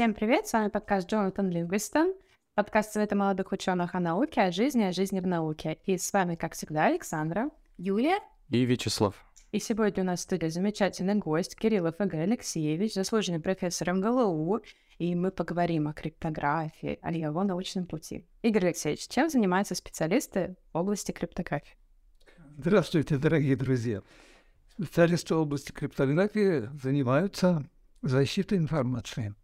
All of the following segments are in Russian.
Всем привет, с вами подкаст Джонатан Лингвистон, подкаст Совета молодых ученых о науке, о жизни, о жизни в науке. И с вами, как всегда, Александра, Юлия и Вячеслав. И сегодня у нас в студии замечательный гость Кириллов Игорь Алексеевич, заслуженный профессор МГЛУ, и мы поговорим о криптографии, о его научном пути. Игорь Алексеевич, чем занимаются специалисты в области криптографии? Здравствуйте, дорогие друзья. Специалисты в области криптографии занимаются защитой информации,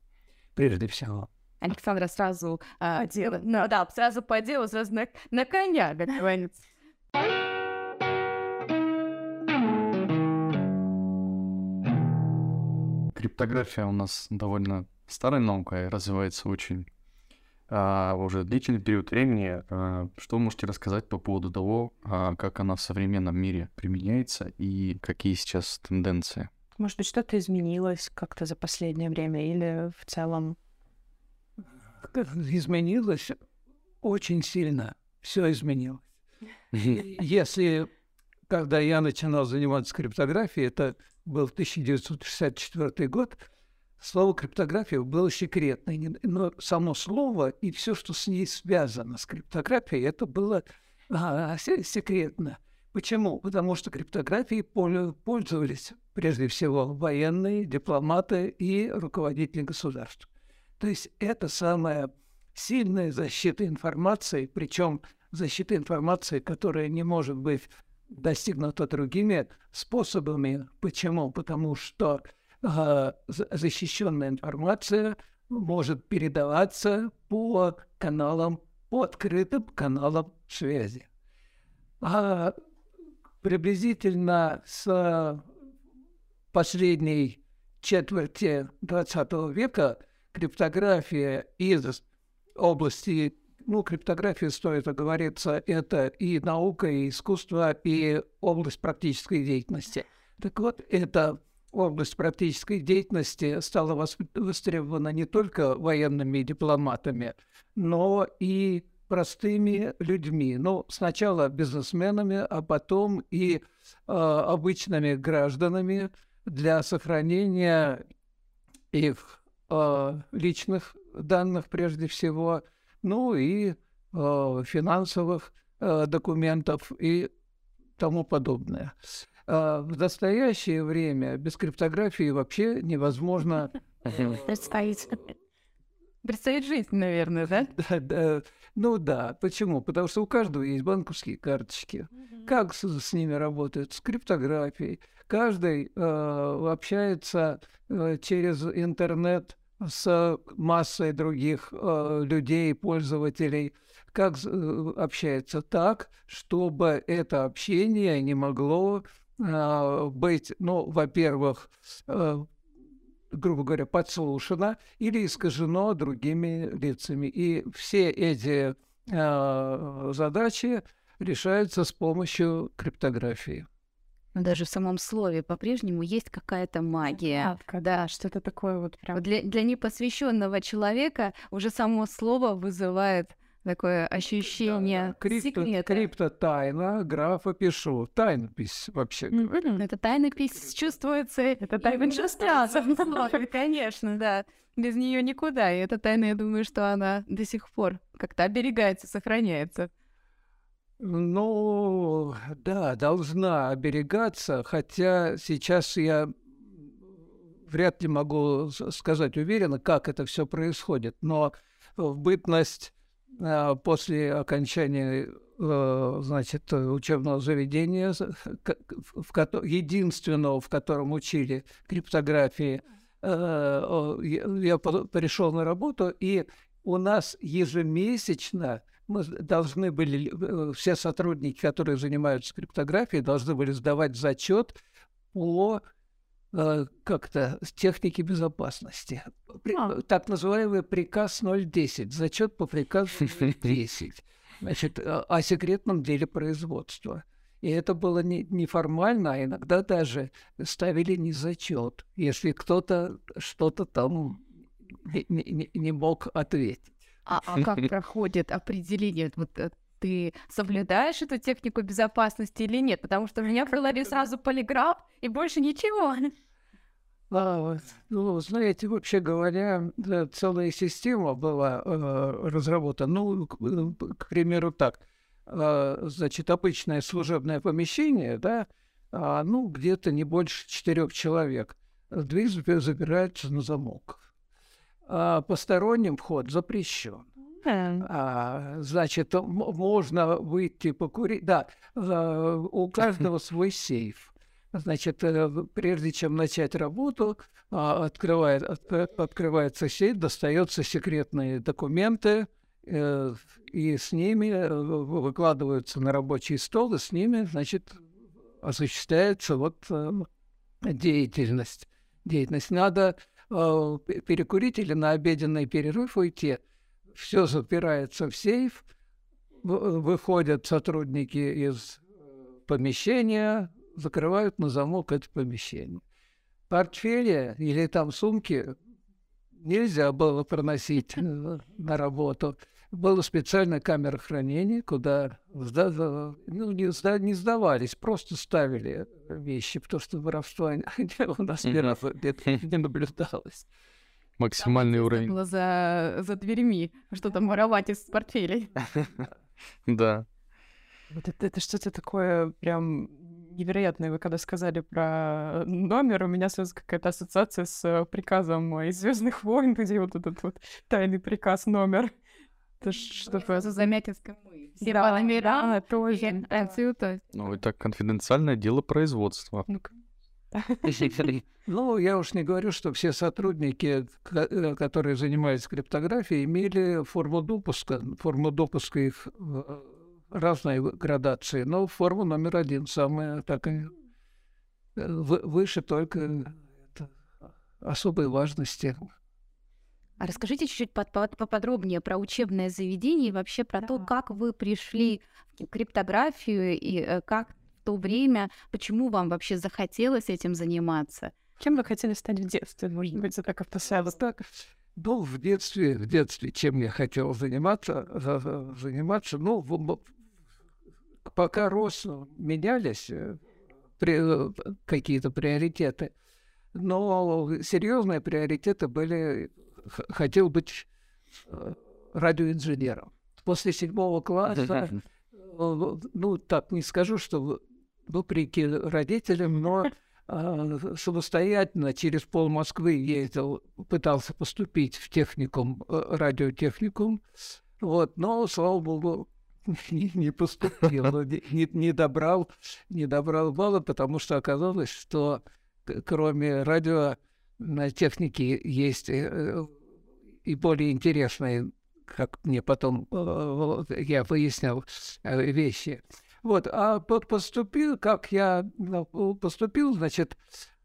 прежде всего. Александра сразу а, дело, ну, да, сразу по делу, сразу на, на коня, как говорится. Криптография у нас довольно старая наука и развивается очень а, уже длительный период времени. А, что вы можете рассказать по поводу того, а, как она в современном мире применяется и какие сейчас тенденции? Может быть, что-то изменилось как-то за последнее время или в целом? Изменилось очень сильно. Все изменилось. Если, когда я начинал заниматься криптографией, это был 1964 год, слово криптография было секретное, но само слово и все, что с ней связано с криптографией, это было а, секретно. Почему? Потому что криптографией пользовались прежде всего военные, дипломаты и руководители государств. То есть это самая сильная защита информации, причем защита информации, которая не может быть достигнута другими способами. Почему? Потому что э, защищенная информация может передаваться по каналам, по открытым каналам связи. А приблизительно с последней четверти XX века криптография из области ну, криптография, стоит оговориться, это и наука, и искусство, и область практической деятельности. Так вот, эта область практической деятельности стала востребована не только военными дипломатами, но и простыми людьми. Ну, сначала бизнесменами, а потом и э, обычными гражданами для сохранения их э, личных данных прежде всего – ну и э, финансовых э, документов и тому подобное. Э, в настоящее время без криптографии вообще невозможно... Представить. Представить жизнь, наверное, да? Да, да. Ну да. Почему? Потому что у каждого есть банковские карточки. Как с, с ними работают? С криптографией. Каждый э, общается э, через интернет с массой других э, людей, пользователей, как э, общается так, чтобы это общение не могло э, быть, ну, во-первых, э, грубо говоря, подслушано или искажено другими лицами. И все эти э, задачи решаются с помощью криптографии. Но даже в самом слове по-прежнему есть какая-то магия. Загадка, да, что-то такое вот прям. Для, для непосвященного человека уже само слово вызывает такое ощущение да, крипто, секрета. Криптотайна, графа пишу. Тайнопись вообще mm-hmm. Это тайнопись чувствуется. Это тайна чувствуется. Конечно, да. Без нее никуда. И эта тайна, я думаю, что она до сих пор как-то оберегается, сохраняется. Ну, да, должна оберегаться, хотя сейчас я вряд ли могу сказать уверенно, как это все происходит, но в бытность после окончания э, значит, учебного заведения, в единственного, в котором учили криптографии, э, я пришел на работу, и у нас ежемесячно мы должны были, э, все сотрудники, которые занимаются криптографией, должны были сдавать зачет по как-то технике безопасности. При, а. Так называемый приказ 010, зачет по приказу 010, значит, о секретном деле производства. И это было не, неформально, а иногда даже ставили не зачет, если кто-то что-то там не, не, не мог ответить. А, а как проходит определение? Вот э, ты соблюдаешь эту технику безопасности или нет? Потому что у меня в голове сразу полиграф и больше ничего. А, ну, знаете, вообще говоря, да, целая система была э, разработана. Ну, к, э, к примеру, так. Э, значит, обычное служебное помещение, да, а, ну, где-то не больше четырех человек. Дверь запирается на замок. А посторонним вход запрещен. А, значит, можно выйти покурить. Да, а, у каждого свой сейф. Значит, э, прежде чем начать работу, а, открывает, открывается сейф, достаются секретные документы, э, и с ними э, выкладываются на рабочий стол, и с ними, значит, осуществляется вот деятельность. Деятельность. Надо перекурить или на обеденный перерыв уйти. Все запирается в сейф, выходят сотрудники из помещения, закрывают на замок это помещение. Портфели или там сумки нельзя было проносить на работу. Была специальная камера хранения, куда ну, не, сда... не сдавались, просто ставили вещи, потому что воровство у нас не наблюдалось. Максимальный уровень. Было за, за дверьми, что там воровать из портфелей. Да. Вот это, это что-то такое прям невероятное. Вы когда сказали про номер, у меня сразу какая-то ассоциация с приказом из Звездных войн, где вот этот вот тайный приказ номер. Это что-то... Замятинском мы. Все да, по номерам, да, тоже. Да. Ну, это конфиденциальное дело производства. Ну, ну, я уж не говорю, что все сотрудники, э, которые занимались криптографией, имели форму допуска. Форму допуска их э, разные градации, но форма номер один самая такая э, выше только особой важности. А расскажите чуть-чуть поподробнее про учебное заведение и вообще про да. то, как вы пришли в криптографию и э, как в то время, почему вам вообще захотелось этим заниматься? Кем вы хотели стать в детстве? Может быть, как-то связано? Так, ну, в детстве, в детстве, чем я хотел заниматься, заниматься, ну, пока рос, менялись э, при, какие-то приоритеты, но серьезные приоритеты были, хотел быть э, радиоинженером. После седьмого класса, э, ну, так не скажу, что вопреки родителям, но самостоятельно через пол Москвы ездил, пытался поступить в техникум, радиотехникум, вот, но, слава богу, не, не поступил, не, не, добрал, не добрал балла, потому что оказалось, что кроме радио на технике есть э, и более интересные, как мне потом э, я выяснял, э, вещи. Вот, а поступил, как я ну, поступил, значит,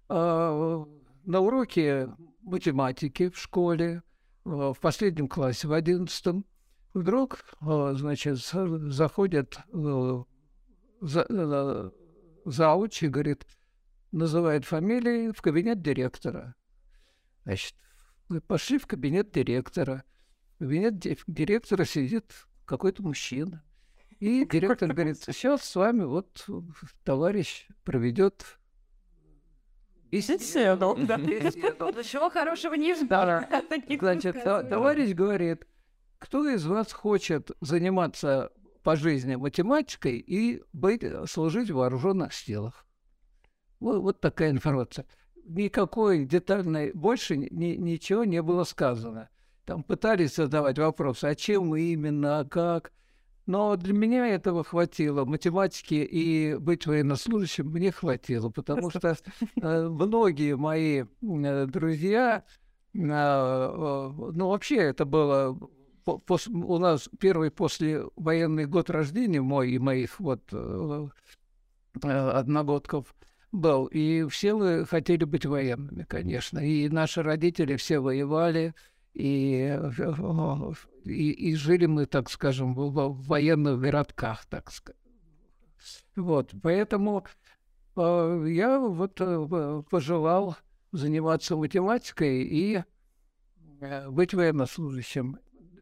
на уроки математики в школе, в последнем классе, в одиннадцатом, Вдруг, э, значит, заходит э, за, э, зауч и говорит, называет фамилии в кабинет директора. Значит, мы пошли в кабинет директора. В кабинет директора сидит какой-то мужчина. И директор говорит, сейчас с вами вот товарищ проведет беседу. Ничего хорошего не ждал. Значит, товарищ говорит, кто из вас хочет заниматься по жизни математикой и быть, служить в вооруженных силах? Вот, вот такая информация. Никакой детальной, больше ни, ничего не было сказано. Там пытались задавать вопросы, а чем именно, а как. Но для меня этого хватило. Математики и быть военнослужащим мне хватило, потому что э, многие мои э, друзья, э, ну вообще это было у нас первый после военный год рождения мой и моих вот э, э, одногодков был, и все мы хотели быть военными, конечно, и наши родители все воевали, и, э, и, и жили мы, так скажем, в, военных городках, так сказать. Вот, поэтому я вот пожелал заниматься математикой и быть военнослужащим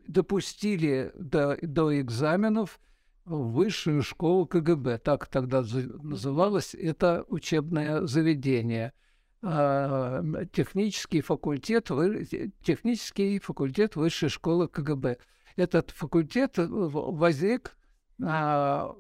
допустили до, до экзаменов в высшую школу КГБ, так тогда называлось это учебное заведение. а, технический факультет, технический факультет высшей школы КГБ. Этот факультет возник а,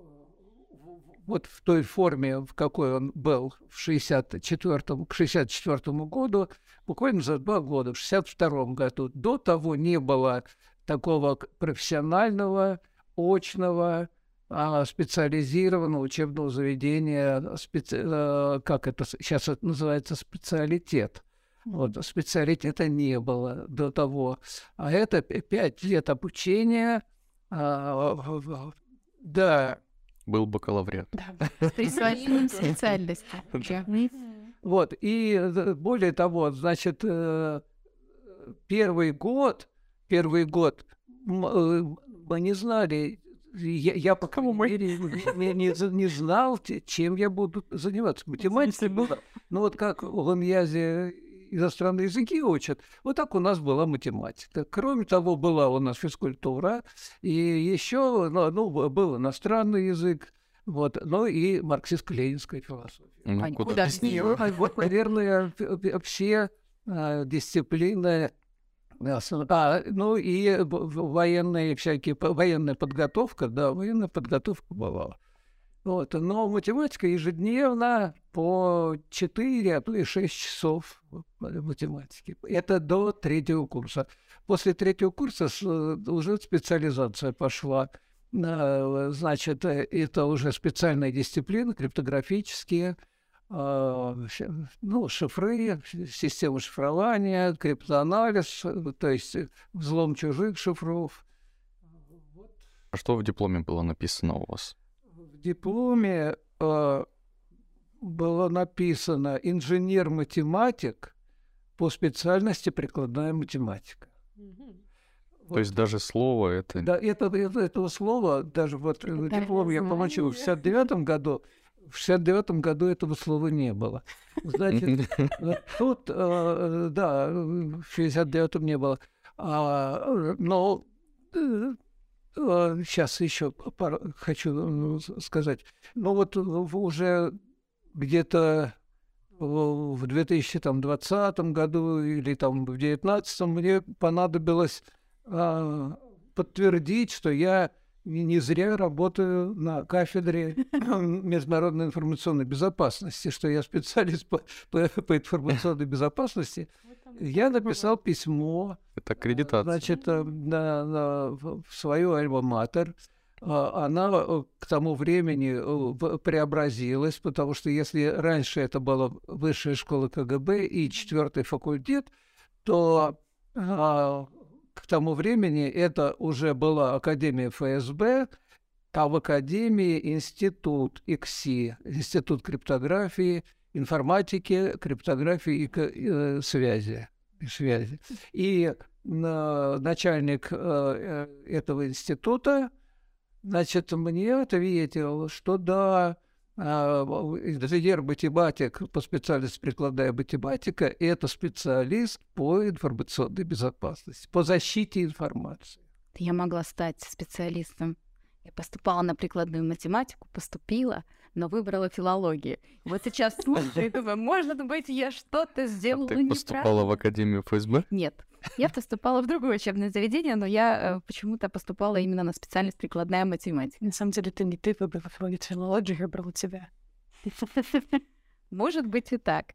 вот в той форме, в какой он был в 64 к 64 году, буквально за два года, в 62 году. До того не было такого профессионального, очного, а, специализированного учебного заведения, специ... Э, как это сейчас это называется, специалитет. Вот, специалитета не было до того. А это пять лет обучения. А, да. Был бакалавриат. Да. Вот, и э, более того, значит, э, первый год, первый год мы не знали, я, я по крайней мере, не, не, не знал, чем я буду заниматься. Математикой было. Ну вот как в Ламьязе иностранные языки учат, вот так у нас была математика. Кроме того, была у нас физкультура, и еще ну, ну, был иностранный язык, вот, ну и марксистско-ленинская философия. Ну, а куда без нее? Вот, наверное, все а, а, ну и военные всякие, военная подготовка, да, военная подготовка бывала. Вот. Но математика ежедневно по 4, а то и 6 часов математики. Это до третьего курса. После третьего курса уже специализация пошла. Значит, это уже специальные дисциплины, криптографические, ну, шифры, система шифрования, криптоанализ, э, то есть э, взлом чужих шифров. А что в дипломе было написано у вас? В дипломе э, было написано инженер-математик по специальности прикладная математика. Вот. То есть даже слово это... Да, это, это, этого слова, даже вот диплом я получил в 69 году, в 69 году этого слова не было. Значит, тут, э, да, в 69-м не было. А, но сейчас э, еще хочу сказать. Ну вот уже где-то в 2020 году или там в 2019 мне понадобилось подтвердить, что я не зря работаю на кафедре международной информационной безопасности, что я специалист по, по, по информационной безопасности. Я написал письмо. Это аккредитация. Значит, э, на, на, в свою альма-матер. А, она э, к тому времени э, преобразилась, потому что если раньше это была высшая школа КГБ и четвертый факультет, то а, к тому времени это уже была Академия ФСБ, а в Академии институт ИКСИ, Институт криптографии, информатики, криптографии и э, связи. И, связи. и э, начальник э, этого института, значит, мне ответил, что да, а, инженер-математик по специальности прикладная математика – это специалист по информационной безопасности, по защите информации. Я могла стать специалистом. Я поступала на прикладную математику, поступила, но выбрала филологию. Вот сейчас слушаю и думаю, может быть, я что-то сделала а ты поступала в Академию ФСБ? Нет. Я поступала в другое учебное заведение, но я э, почему-то поступала именно на специальность прикладная математика. На самом деле, ты не ты выбрала филологию, выбрала тебя. Может быть и так.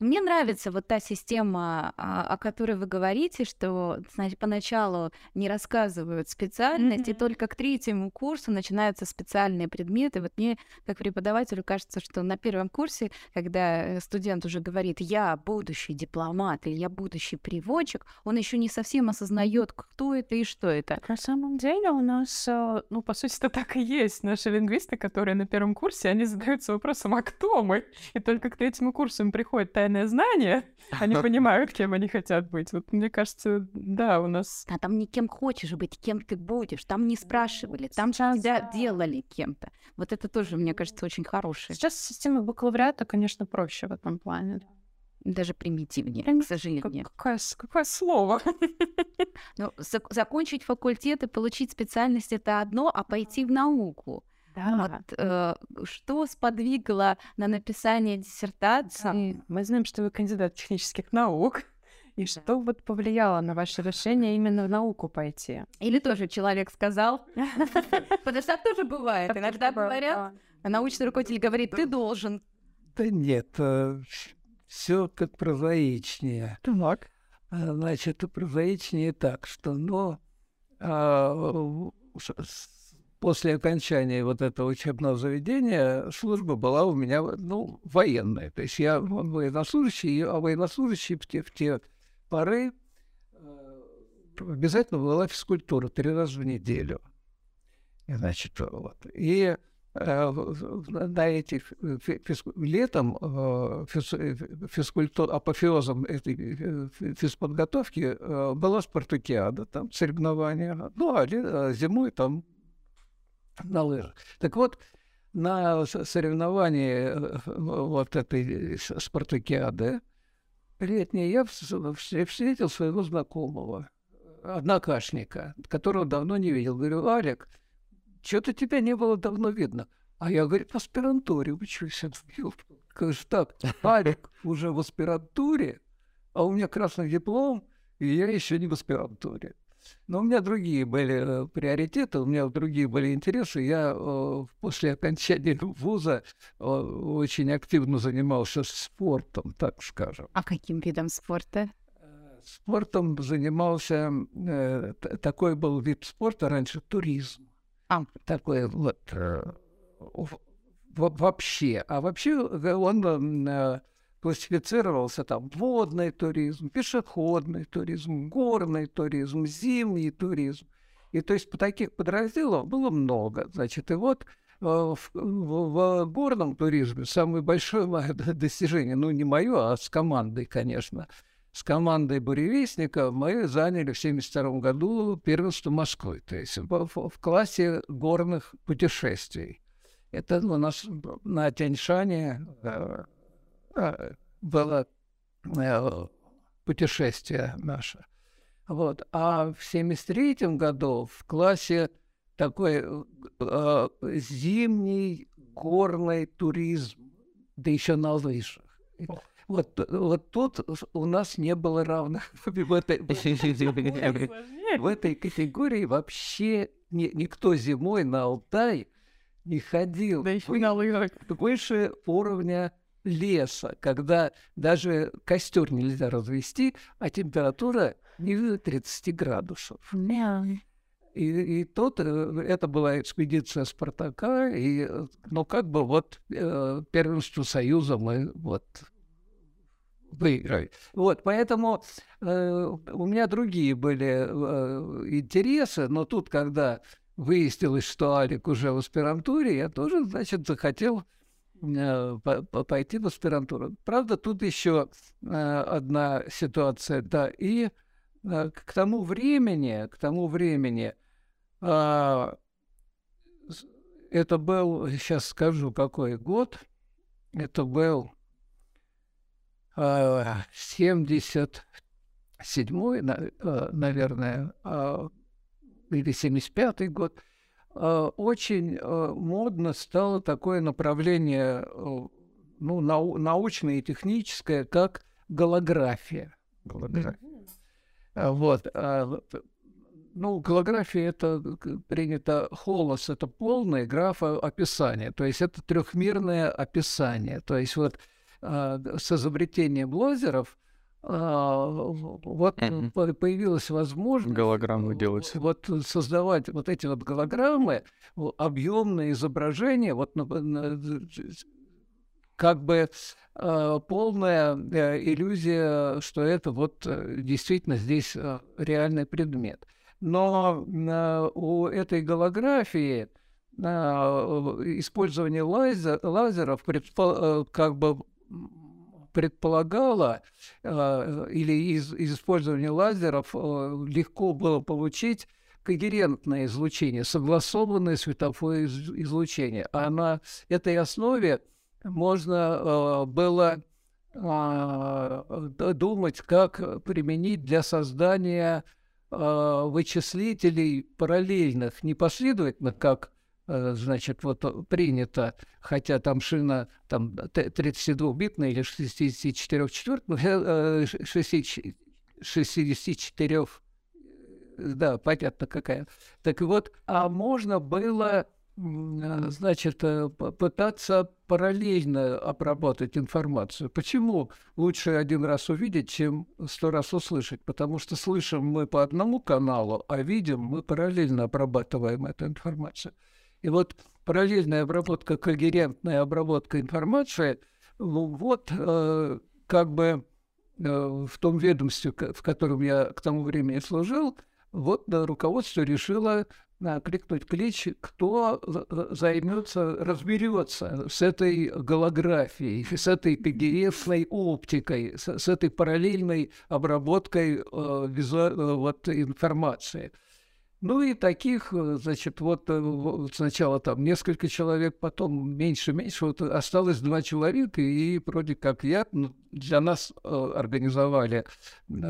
Мне нравится вот та система, а, о которой вы говорите, что, значит, поначалу не рассказывают специальность, mm-hmm. и только к третьему курсу начинаются специальные предметы. Вот мне, как преподавателю, кажется, что на первом курсе, когда э, студент уже говорит, я будущий дипломат или я будущий переводчик, он еще не совсем осознает, кто это и что это. На самом деле у нас, э, ну, по сути, это так и есть. Наши лингвисты, которые на первом курсе, они задаются вопросом, а кто мы? И только к третьему курсу им приходит тайна тайное знание, они понимают, кем они хотят быть. Вот мне кажется, да, у нас... А там не кем хочешь быть, кем ты будешь. Там не спрашивали, там Сейчас, тебя делали кем-то. Вот это тоже, мне кажется, очень хорошее. Сейчас система бакалавриата, конечно, проще в этом плане. Даже примитивнее, к сожалению. Какое, какое слово? Ну, зак- закончить факультет и получить специальность — это одно, а пойти в науку — Да. Вот, э, что сподвигло на написание диссертации? Мы знаем, что вы кандидат технических наук. И что вот повлияло на ваше решение именно в науку пойти? Или тоже человек сказал? Потому что тоже бывает. Иногда говорят, а научный руководитель говорит, ты должен. Да нет, все как прозаичнее. Так. А, Значит, прозаичнее так, что, ну, а, с- после окончания вот этого учебного заведения служба была у меня, ну, военная. То есть я военнослужащий, а военнослужащий в те, в те поры э, обязательно была физкультура три раза в неделю. Значит, вот. И э, на этих фи- физку- летом э, физ- э, физкульту- апофеозом этой фи- физподготовки была спартакиада, там соревнования, ну а зимой там на лыжах. Так вот, на соревновании э, вот этой спартакиады летней я вс- вс- встретил своего знакомого, однокашника, которого давно не видел. Говорю, Алик, что-то тебя не было давно видно. А я, говорит, в аспирантуре учусь. Говоришь, так, Алик уже в аспирантуре, а у меня красный диплом, и я еще не в аспирантуре. Но у меня другие были э, приоритеты, у меня другие были интересы. Я э, после окончания вуза э, очень активно занимался спортом, так скажем. А каким видом спорта? Спортом занимался, такой был вид спорта раньше, туризм. А. Такой вот вообще. А вообще он классифицировался там водный туризм, пешеходный туризм, горный туризм, зимний туризм. И то есть по таких подразделов было много. Значит, и вот э, в, в- в горном туризме самое большое мое достижение, ну не мое, а с командой, конечно, с командой буревестника мы заняли в 1972 году первенство Москвы, то есть в, в- в классе горных путешествий. Это у нас на Тяньшане э, э, было э, путешествие наше. Вот. А в 1973 году в классе такой э, зимний горный туризм, да еще на лыжах. Вот, вот тут у нас не было равных в этой, в этой категории вообще ни- никто зимой на Алтай не ходил Да еще на лыжах. выше уровня леса, когда даже костер нельзя развести, а температура ниже 30 градусов. И, и тут э, это была экспедиция Спартака, и, э, ну, как бы вот э, первенство Союза мы вот выиграли. Вот, поэтому э, у меня другие были э, интересы, но тут, когда выяснилось, что Алик уже в аспирантуре, я тоже, значит, захотел пойти в аспирантуру. Правда, тут еще э, одна ситуация, да, и э, к тому времени, к тому времени, а, это был, сейчас скажу, какой год, это был а, 77-й, на- э, наверное, а, или 75-й год, очень э, модно стало такое направление, э, ну, нау- научное и техническое, как голография. Голография. А, Вот. Ну, голография это принято холос, это полное графа описание, то есть это трехмерное описание. То есть вот а, с изобретением лазеров вот Мгм. по- появилась возможность Голограммы в- делать. Вот создавать вот эти вот голограммы, объемные изображения, вот как бы э, полная э, иллюзия, что это вот э, действительно здесь э, реальный предмет. Но э, у этой голографии э, использование лазер- лазеров э, как бы м, предполагало, э, или из, использования лазеров э, легко было получить когерентное излучение, согласованное световое из- излучение. А на этой основе можно было а, д- думать, как применить для создания а, вычислителей параллельных, не последовательно, как значит, вот э, принято, хотя там шина там 32-битная или 64 64 да, понятно какая. Так вот, а можно было значит, э, пытаться параллельно обработать информацию. Почему лучше один раз увидеть, чем сто раз услышать? Потому что слышим мы по одному каналу, а видим мы параллельно обрабатываем эту информацию. И вот параллельная обработка, когерентная обработка информации, ну вот э, как бы э, в том ведомстве, в котором я к тому времени служил, вот да, руководство решило кликнуть клич, кто займется, разберется с этой голографией, с этой пегерефной оптикой, с, с этой параллельной обработкой э, визу, э, вот, информации. Ну и таких, э, значит, вот э, сначала там несколько человек, потом меньше-меньше, вот осталось два человека, и вроде как я, ну, для нас организовали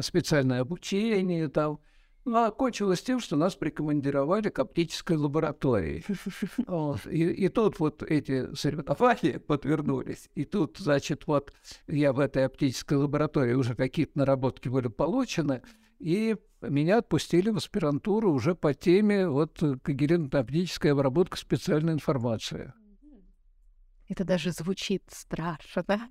специальное обучение там, ну, а кончилось тем, что нас прикомандировали к оптической лаборатории. И, и тут вот эти соревнования подвернулись. И тут, значит, вот я в этой оптической лаборатории уже какие-то наработки были получены. И меня отпустили в аспирантуру уже по теме вот когерентно-оптическая обработка специальной информации. Это даже звучит страшно.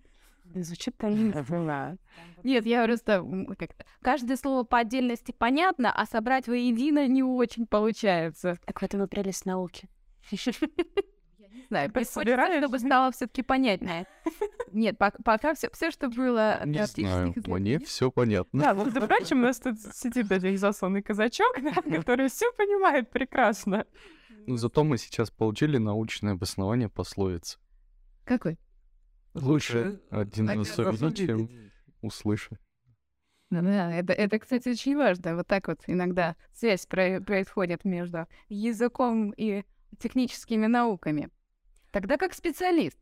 Звучит таинственно. Нет, я просто как-то... Каждое слово по отдельности понятно, а собрать воедино не очень получается. Так в этом и прелесть науки. Знаю, приходится, чтобы стало все таки понятнее. Нет, пока все, все, что было... Не знаю, мне все понятно. Да, между прочим, у нас тут сидит один засонный казачок, который все понимает прекрасно. Ну, зато мы сейчас получили научное обоснование пословицы. Какой? Лучше один раз увидеть, чем услышать. Да, это, это, кстати, очень важно. Вот так вот иногда связь про- происходит между языком и техническими науками. Тогда как специалист,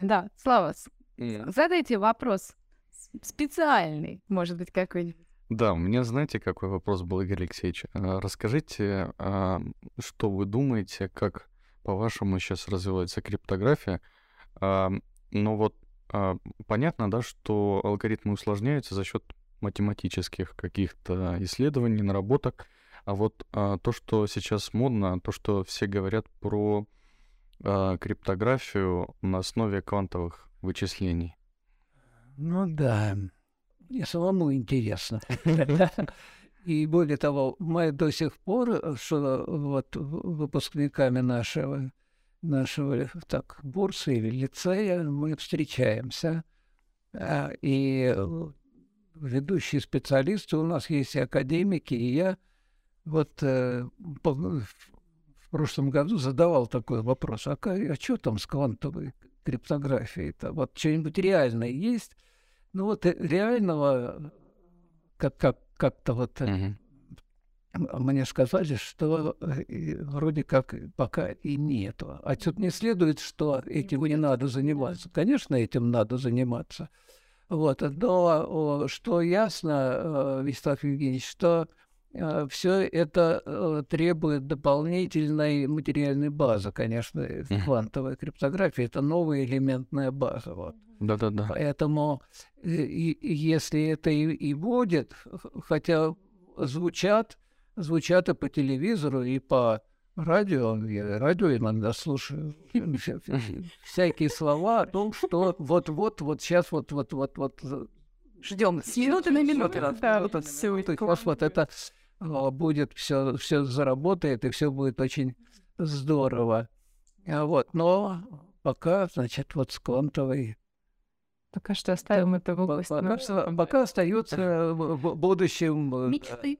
да, Слава, mm. задайте вопрос специальный, может быть, какой-нибудь. Да, у меня, знаете, какой вопрос был, Игорь Алексеевич? А, расскажите, а, что вы думаете, как, по-вашему, сейчас развивается криптография? Но вот а, понятно, да, что алгоритмы усложняются за счет математических каких-то исследований, наработок. А вот а, то, что сейчас модно, то, что все говорят про а, криптографию на основе квантовых вычислений. Ну да, мне самому интересно. И более того, мы до сих пор, что вот выпускниками нашего нашего так, бурсы или лицея мы встречаемся. А, и э, ведущие специалисты у нас есть и академики, и я вот э, прошлом году задавал такой вопрос, а, а что там с квантовой криптографией-то? Вот что-нибудь реальное есть? Ну вот э, реального как, как, как-то вот uh-huh мне сказали, что э, вроде как пока и нету. Отсюда не следует, что этим не надо заниматься. Конечно, этим надо заниматься. Вот. Но что ясно, Вячеслав Евгеньевич, что все это требует дополнительной материальной базы, конечно, квантовая криптография. Это новая элементная база. Вот. Да-да-да. Поэтому и, и если это и, и будет, хотя звучат звучат и по телевизору, и по радио. Я радио иногда слушаю. Всякие слова о том, что вот-вот, вот сейчас, вот-вот-вот-вот ждем с минуты на минуту. Да, вот, все, вот это а, будет все, все заработает, и все будет очень здорово. А вот, но пока, значит, вот с квантовой Пока что оставим это в области. Пока, пока остается в будущем... Э, Мечты.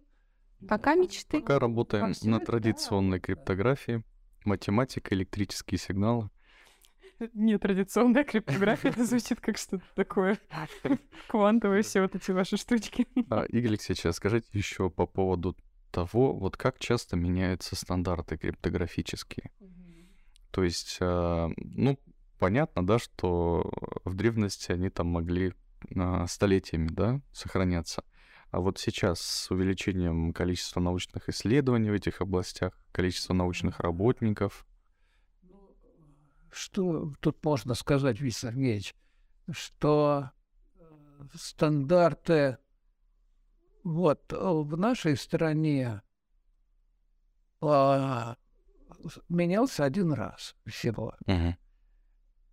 Пока мечты. Пока работаем Пока на традиционной криптографии, математика, электрические сигналы. Нетрадиционная криптография, это звучит как что-то такое квантовое, все вот эти ваши штучки. А, Игорь Алексеевич, а скажите еще по поводу того, вот как часто меняются стандарты криптографические. То есть, а, ну, понятно, да, что в древности они там могли столетиями, да, сохраняться. А вот сейчас с увеличением количества научных исследований в этих областях, количества научных работников. Что тут можно сказать, Виктор Сергеевич, что э, стандарты вот в нашей стране а, менялся один раз всего.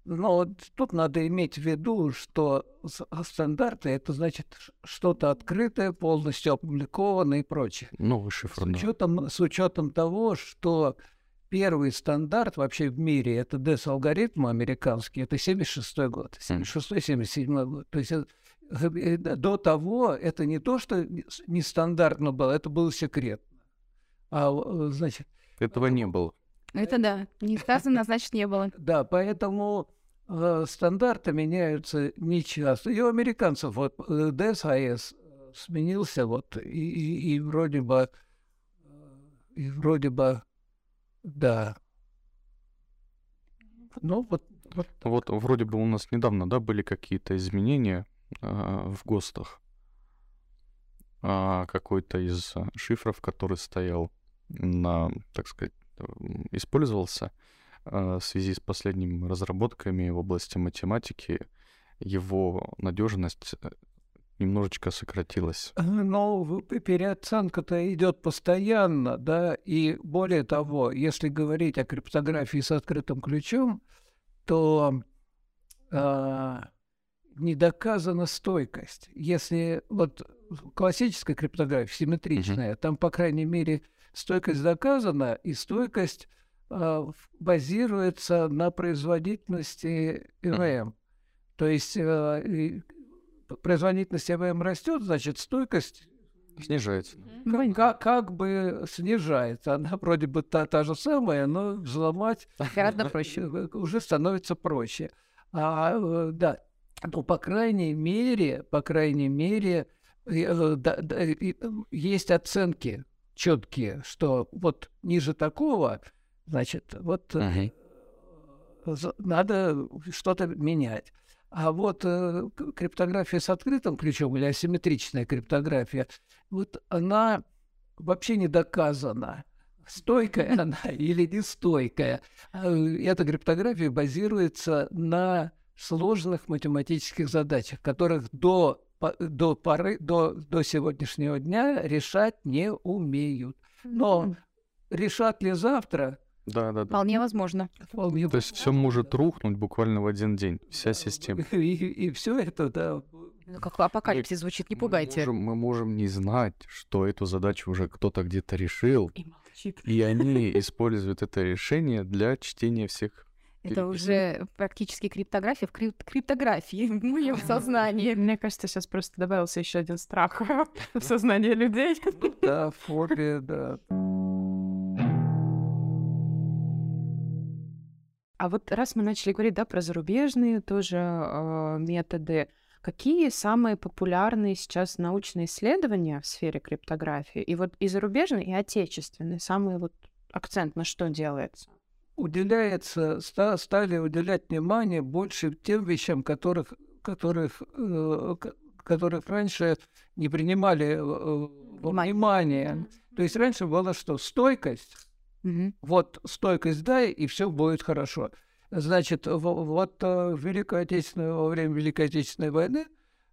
Но вот тут надо иметь в виду, что с- а стандарты это значит что-то открытое, полностью опубликованное и прочее. Новый С шифр, да. учетом, с учетом того, что первый стандарт вообще в мире это DES-алгоритм американский, это 76 год, 76-77 год. То есть э, э, до того это не то, что нестандартно было, это было секретно. А, э, значит, Этого не было. Это да. Не сказано, значит, не было. Да, поэтому э, стандарты меняются нечасто. И у американцев вот DSIS сменился вот и, и, и вроде бы и вроде бы да. Ну вот, вот Вот вроде бы у нас недавно, да, были какие-то изменения а, в ГОСТах. А, какой-то из шифров, который стоял на, так сказать, использовался а, в связи с последними разработками в области математики, его надежность э, немножечко сократилась. Э, Ну, переоценка-то идет постоянно, да, и более того, если говорить о криптографии с открытым ключом, то а, не доказана стойкость. Если вот классическая криптография, симметричная, там, по крайней мере, стойкость доказана, и стойкость в- базируется на производительности ЭВМ. То есть и производительность ЭВМ растет, значит, стойкость Снижается. как, как- как бы снижается. Она вроде бы та, та же самая, но взломать Гораздо проще. уже становится проще. А, э, да, ну, по крайней мере, по крайней мере, э, да- да, э, есть оценки четкие, что вот ниже такого, значит, вот за- надо что-то менять. А вот э, криптография с открытым ключом или асимметричная криптография, вот она вообще не доказана. Стойкая она или не стойкая. А, э, Эта криптография базируется на сложных математических задачах, которых до, до, поры, до, до сегодняшнего дня решать не умеют. Но решат ли завтра? Да, да, да. Вполне возможно. Вполне То есть все может рухнуть буквально в один день, вся система. И, все это, да. Ну, Как апокалипсис звучит, не Мы пугайте. можем, мы можем не знать, что эту задачу уже кто-то где-то решил, И молчит. и они используют это решение для чтения всех. Это уже практически криптография в крип- криптографии в моем сознании. Мне кажется, сейчас просто добавился еще один страх в сознание людей. Да, фобия, да. А вот раз мы начали говорить, да, про зарубежные тоже э, методы, какие самые популярные сейчас научные исследования в сфере криптографии? И вот и зарубежные, и отечественные, самый вот акцент на что делается? Уделяется, ста- стали уделять внимание больше тем вещам, которых, которых, э, которых раньше не принимали э, внимание. То есть раньше было что? Стойкость. Мгм. Вот стойкость дай, и все будет хорошо. Значит, в- вот э, в Великую Отечественную, во время Великой Отечественной войны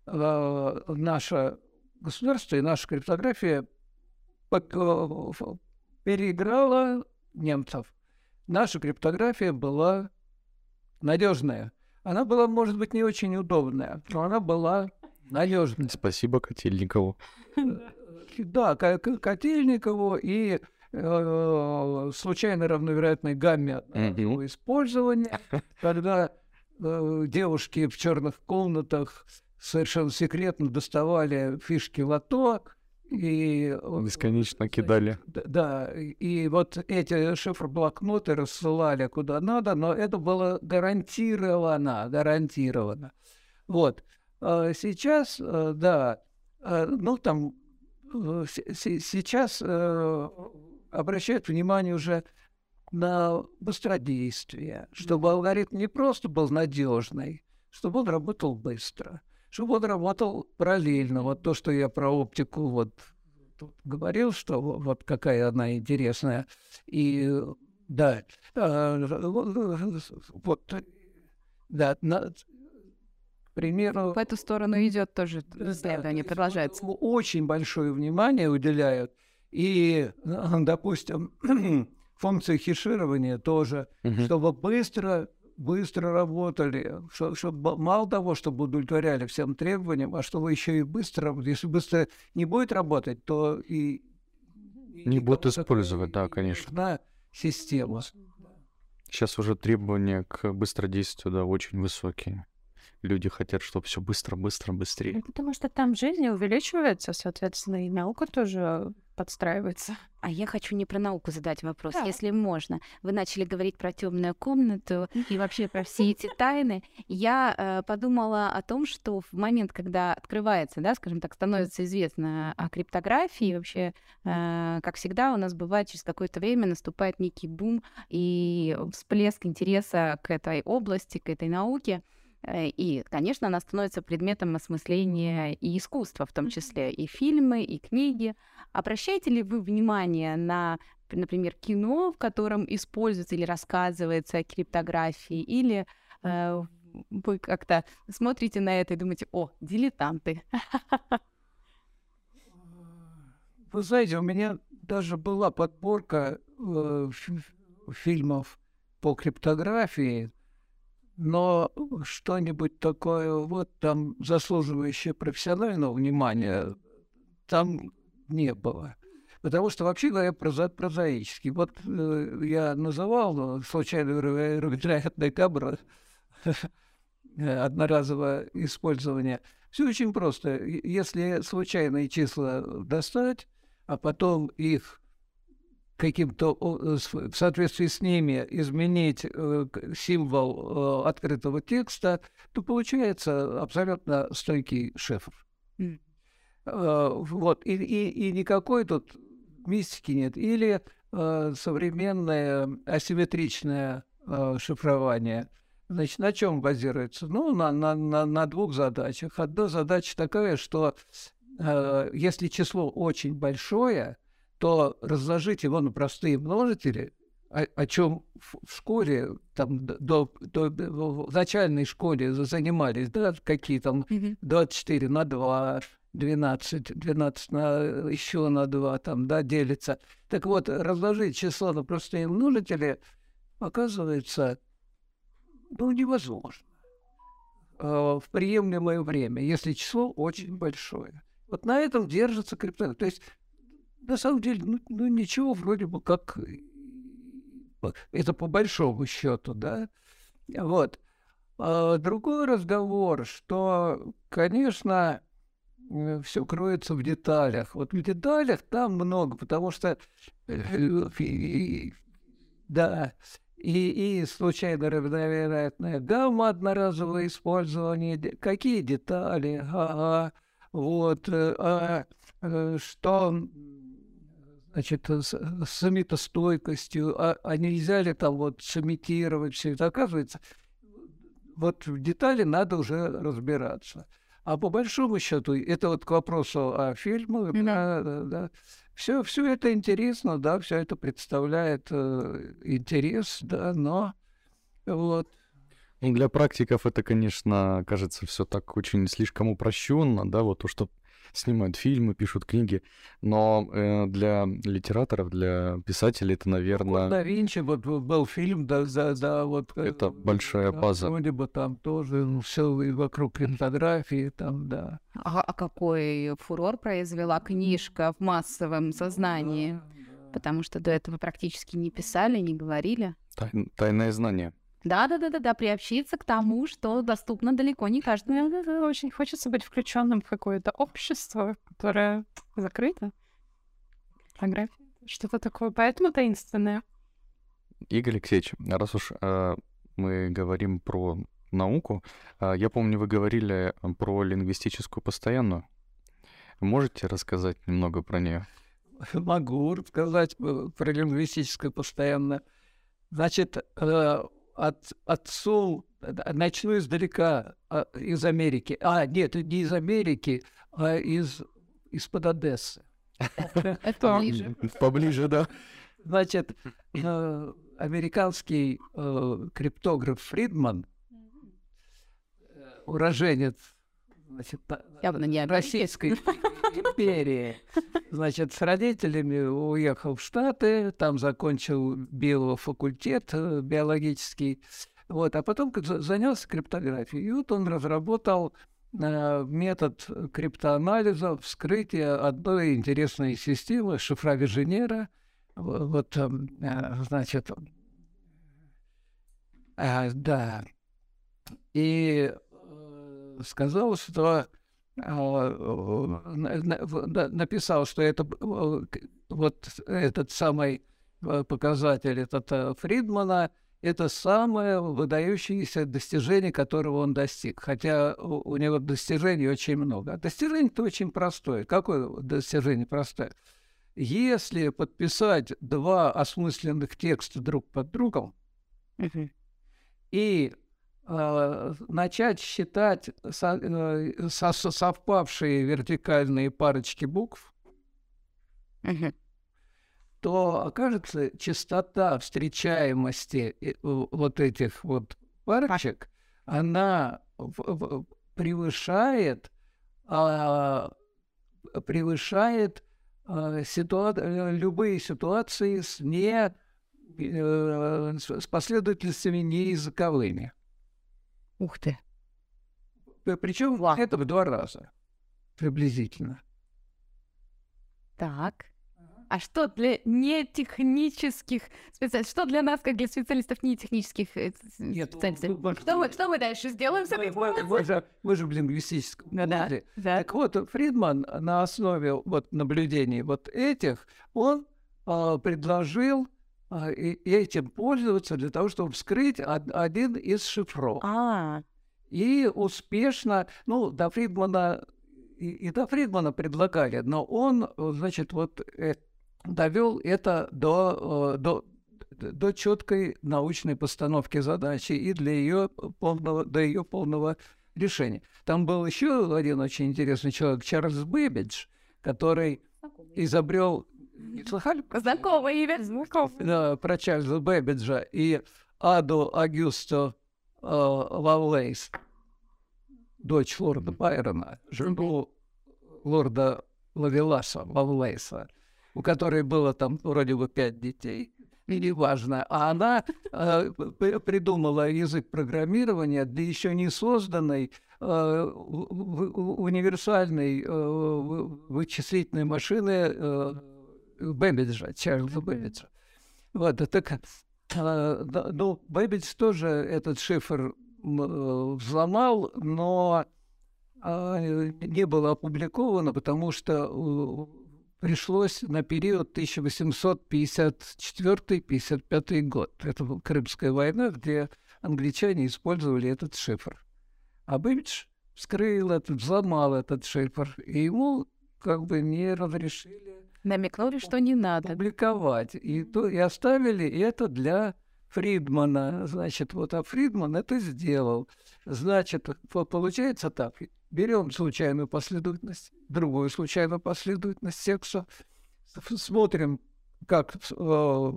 э, наше государство и наша криптография э, переиграла немцев. Наша криптография была надежная. Она была, может быть, не очень удобная, но она была надежная. Спасибо Котельникову. Да, Ко- Ко- Котельникову и э, случайно равновероятной гамме Мгм. использования, когда э, девушки в черных комнатах совершенно секретно доставали фишки лото и э, Бесконечно значит, кидали. Да, и вот эти шифр-блокноты рассылали куда надо, но это было гарантировано, гарантировано. Вот. А Сейчас, э, да, э, ну там э, се- се- сейчас э, обращают внимание уже на быстродействие, чтобы алгоритм не просто был надежный, чтобы он работал быстро, чтобы он работал параллельно. Вот то, что я про оптику вот тут говорил, что во- вот какая она интересная. И Да. А, Вот, да, на- к примеру, В эту сторону идет тоже исследование, Да, продолжается. Очень большое внимание уделяют. И, э, допустим, функции хеширования тоже, Мгм. чтобы быстро быстро работали, чтобы мало того, чтобы удовлетворяли всем требованиям, а чтобы еще и быстро, если быстро не будет работать, то и... и Не будут использовать, да, не конечно. нужна система. Сейчас уже требования к быстродействию, да, очень высокие. Люди хотят, чтобы все быстро, быстро, быстрее. Ну, Потому что там жизнь увеличивается, соответственно, и наука тоже подстраивается. А я хочу не про науку задать вопрос, Да. если можно. Вы начали говорить про темную комнату и вообще про все эти тайны. Я э, подумала о том, что в момент, когда открывается, да, скажем так, становится известно о криптографии, вообще, э, как всегда, у нас бывает через какое-то время наступает некий бум и всплеск интереса к этой области, к этой науке. Э, И, конечно, она становится предметом осмысления и искусства, в том числе и фильмы, и книги. Обращаете ли вы внимание на, например, кино, в котором используется или рассказывается о криптографии, или э, вы как-то смотрите на это и думаете, о, дилетанты. Вы знаете, у меня даже была подборка э, фи- фильмов по криптографии, но что-нибудь такое вот там заслуживающее профессионального внимания там не было. Потому что, вообще говоря, проза- прозаически. Вот э, я называл э, случайно вероятный кабра одноразовое использование. Все очень просто. Если случайные числа достать, а потом их каким-то с- в соответствии с ними изменить э, символ э, открытого текста, то получается абсолютно стойкий шифр. Э, Вот, и, и, и никакой тут мистики нет. Или э, современное асимметричное э, шифрование. Значит, на чем базируется? Ну, на, на, на, на двух задачах. Одна задача такая, что э, если число очень большое, то разложить его на простые множители, о, о чем в, школе, там, до, до, в начальной школе за- занимались, да, какие там 24 на 2, 12, 12 на еще на 2, там, да, делится. Так вот, разложить число на простые множители оказывается, ну, невозможно э, в приемлемое время, если число очень большое. Вот на этом держится криптография. То есть, на самом деле, ну, ну, ничего вроде бы как... э, Это по большому счету, да? Вот. А другой разговор, что, конечно, все кроется в деталях. Вот в деталях там много, потому что, э, да, и, и случайно равновероятная гамма одноразовое использование, де- какие детали, ага, вот, э, а, э, что, значит, с, с самитостойкостью, а, а нельзя ли там вот сымитировать все это, оказывается, вот в детали надо уже разбираться. А по большому счету, это вот к вопросу о фильмах, да, да, да. Все, все это интересно, да, все это представляет э, интерес, да, но вот. Ну, для практиков это, конечно, кажется все так очень слишком упрощенно, да, вот то, что снимают фильмы, пишут книги, но э, для литераторов, для писателей это, наверное, да Винчи, вот был фильм, да, да, да, вот. э, Это большая да, база. Вроде бы там тоже все вокруг криптографии, там, да. А, а какой фурор произвела книжка в массовом сознании? Да, да. Потому что до этого практически не писали, не говорили. тай- тайное знание. Да, да, да, да, да, приобщиться к тому, что доступно далеко не каждому. Очень хочется быть включенным в какое-то общество, которое закрыто. Фотография. Что-то такое, поэтому таинственное. Игорь Алексеевич, раз уж э, мы говорим про науку, э, я помню, вы говорили про лингвистическую постоянную. Можете рассказать немного про нее? Могу рассказать э, про лингвистическое постоянно. Значит, э, от, отцу, э, начну издалека, а, из Америки. А, нет, не из Америки, а из, из-под Одессы. Это ближе. Поближе, да. Значит, э, американский э, криптограф Фридман, уроженец значит, Явно не Российской империи, значит, с родителями уехал в Штаты, там закончил биофакультет э, биологический, вот, а потом занялся криптографией. И вот он разработал э, метод криптоанализа, вскрытия одной интересной системы шифра Виженера. Вот, эм, э, значит, э, да. И э, сказал, что написал, что это вот этот самый показатель, этот Фридмана, это самое выдающееся достижение, которого он достиг. Хотя у, него достижений очень много. А достижение-то очень простое. Какое достижение простое? Если подписать два осмысленных текста друг под другом и э, начать считать со, э, со, совпавшие вертикальные парочки букв, то окажется частота встречаемости э, вот этих вот парочек, она превышает, а, превышает а, ситуа любые ситуации с не э, с последовательностями неязыковыми. Ух ты. Причем это в два раза приблизительно. Так. А что для нетехнических специалистов? Что для нас, как для специалистов нетехнических э, Нет, специалистов? Ну, что, мы, что мы дальше сделаем с этой мы, мы, же, мы же в лингвистическом да, да, да. Так вот, Фридман на основе вот, наблюдений вот этих, он а, предложил и, этим пользоваться для того, чтобы вскрыть од, один из шифров. А. И успешно, ну, до Фридмана и, и до Фридмана предлагали, но он, значит, вот э, довел это до, э, до, до четкой научной постановки задачи и для ее полного, до ее полного решения. Там был еще один очень интересный человек, Чарльз Бэббидж, который изобрел... Не слыхали? Знакомое имя. Да, про Чарльза Бэббиджа и Аду Августу э, Лавлейс, дочь лорда Байрона, жену лорда Лавеласа, Лавлейса у которой было там вроде бы пять детей, и неважно, а она э, придумала язык программирования для еще не созданной э, универсальной э, вычислительной машины э, Бэббиджа, Чарльза Бэббиджа. Вот, так, э, ну, Бэббидж тоже этот шифр взломал, но э, не было опубликовано, потому что пришлось на период 1854-55 год. Это была Крымская война, где англичане использовали этот шифр. А Бэббидж вскрыл этот, взломал этот шифр, и ему как бы не разрешили... Намекнули, что не надо. Публиковать. И, то, и оставили это для Фридмана. Значит, вот, а Фридман это сделал. Значит, получается так. Берем случайную последовательность, другую случайную последовательность текста, смотрим, как э,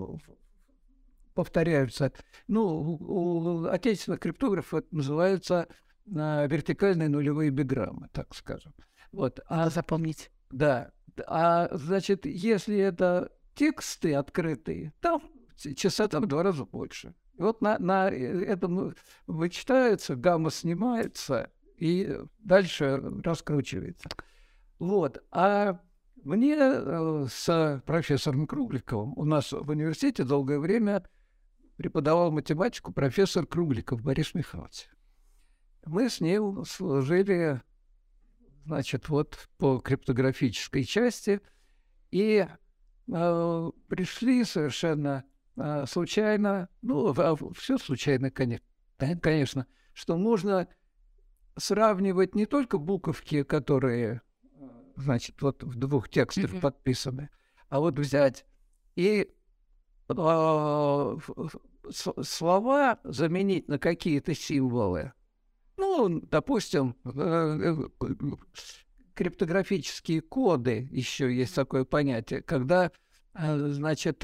повторяются. Ну, у отечественных криптографов это называется э, вертикальные нулевые биграммы, так скажем. Вот. А запомнить. Да. А значит, если это тексты открытые, там частота в два раза больше. Вот на, на этом вычитается, гамма снимается, и дальше раскручивается. Вот. А мне э, с профессором Кругликовым, у нас в университете долгое время преподавал математику профессор Кругликов Борис Михайлович. Мы с ним служили, значит, вот по криптографической части, и э, пришли совершенно э, случайно, ну, а все случайно, конечно, что можно сравнивать не только буковки, которые, значит, вот в двух текстах mm-hmm. подписаны, а вот взять и э, слова заменить на какие-то символы. Ну, допустим, э, криптографические коды, еще есть такое понятие, когда, э, значит,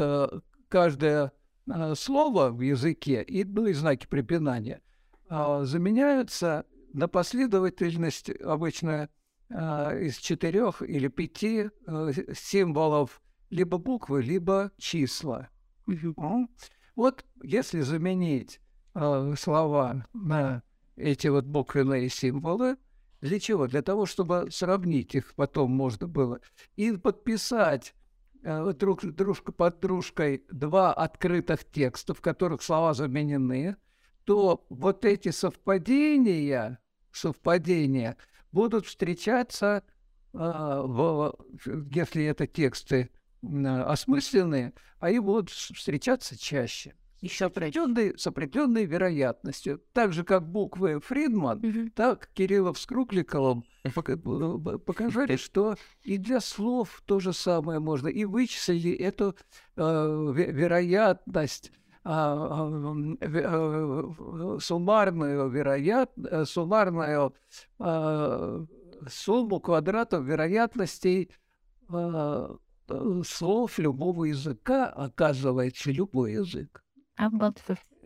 каждая э, слова в языке, и, ну и знаки препинания, э, заменяются на последовательность обычно э, из четырех или пяти э, символов либо буквы, либо числа. Вот если заменить э, слова на эти вот буквенные символы, для чего? Для того, чтобы сравнить их потом можно было и подписать э, друг, дружка под дружкой два открытых текста, в которых слова заменены, то вот эти совпадения, совпадения будут встречаться, а, в, если это тексты м, осмысленные, они будут с- встречаться чаще. И с определенной, с определенной вероятностью. Так же, как буквы Фридман, так Кириллов с Кругликовым показали, что и для слов то же самое можно. И вычислили эту э, ве- вероятность, а, э, суммарную вероят, э, суммарную а, сумму квадратов вероятностей а, э, слов любого языка, оказывается, любой язык.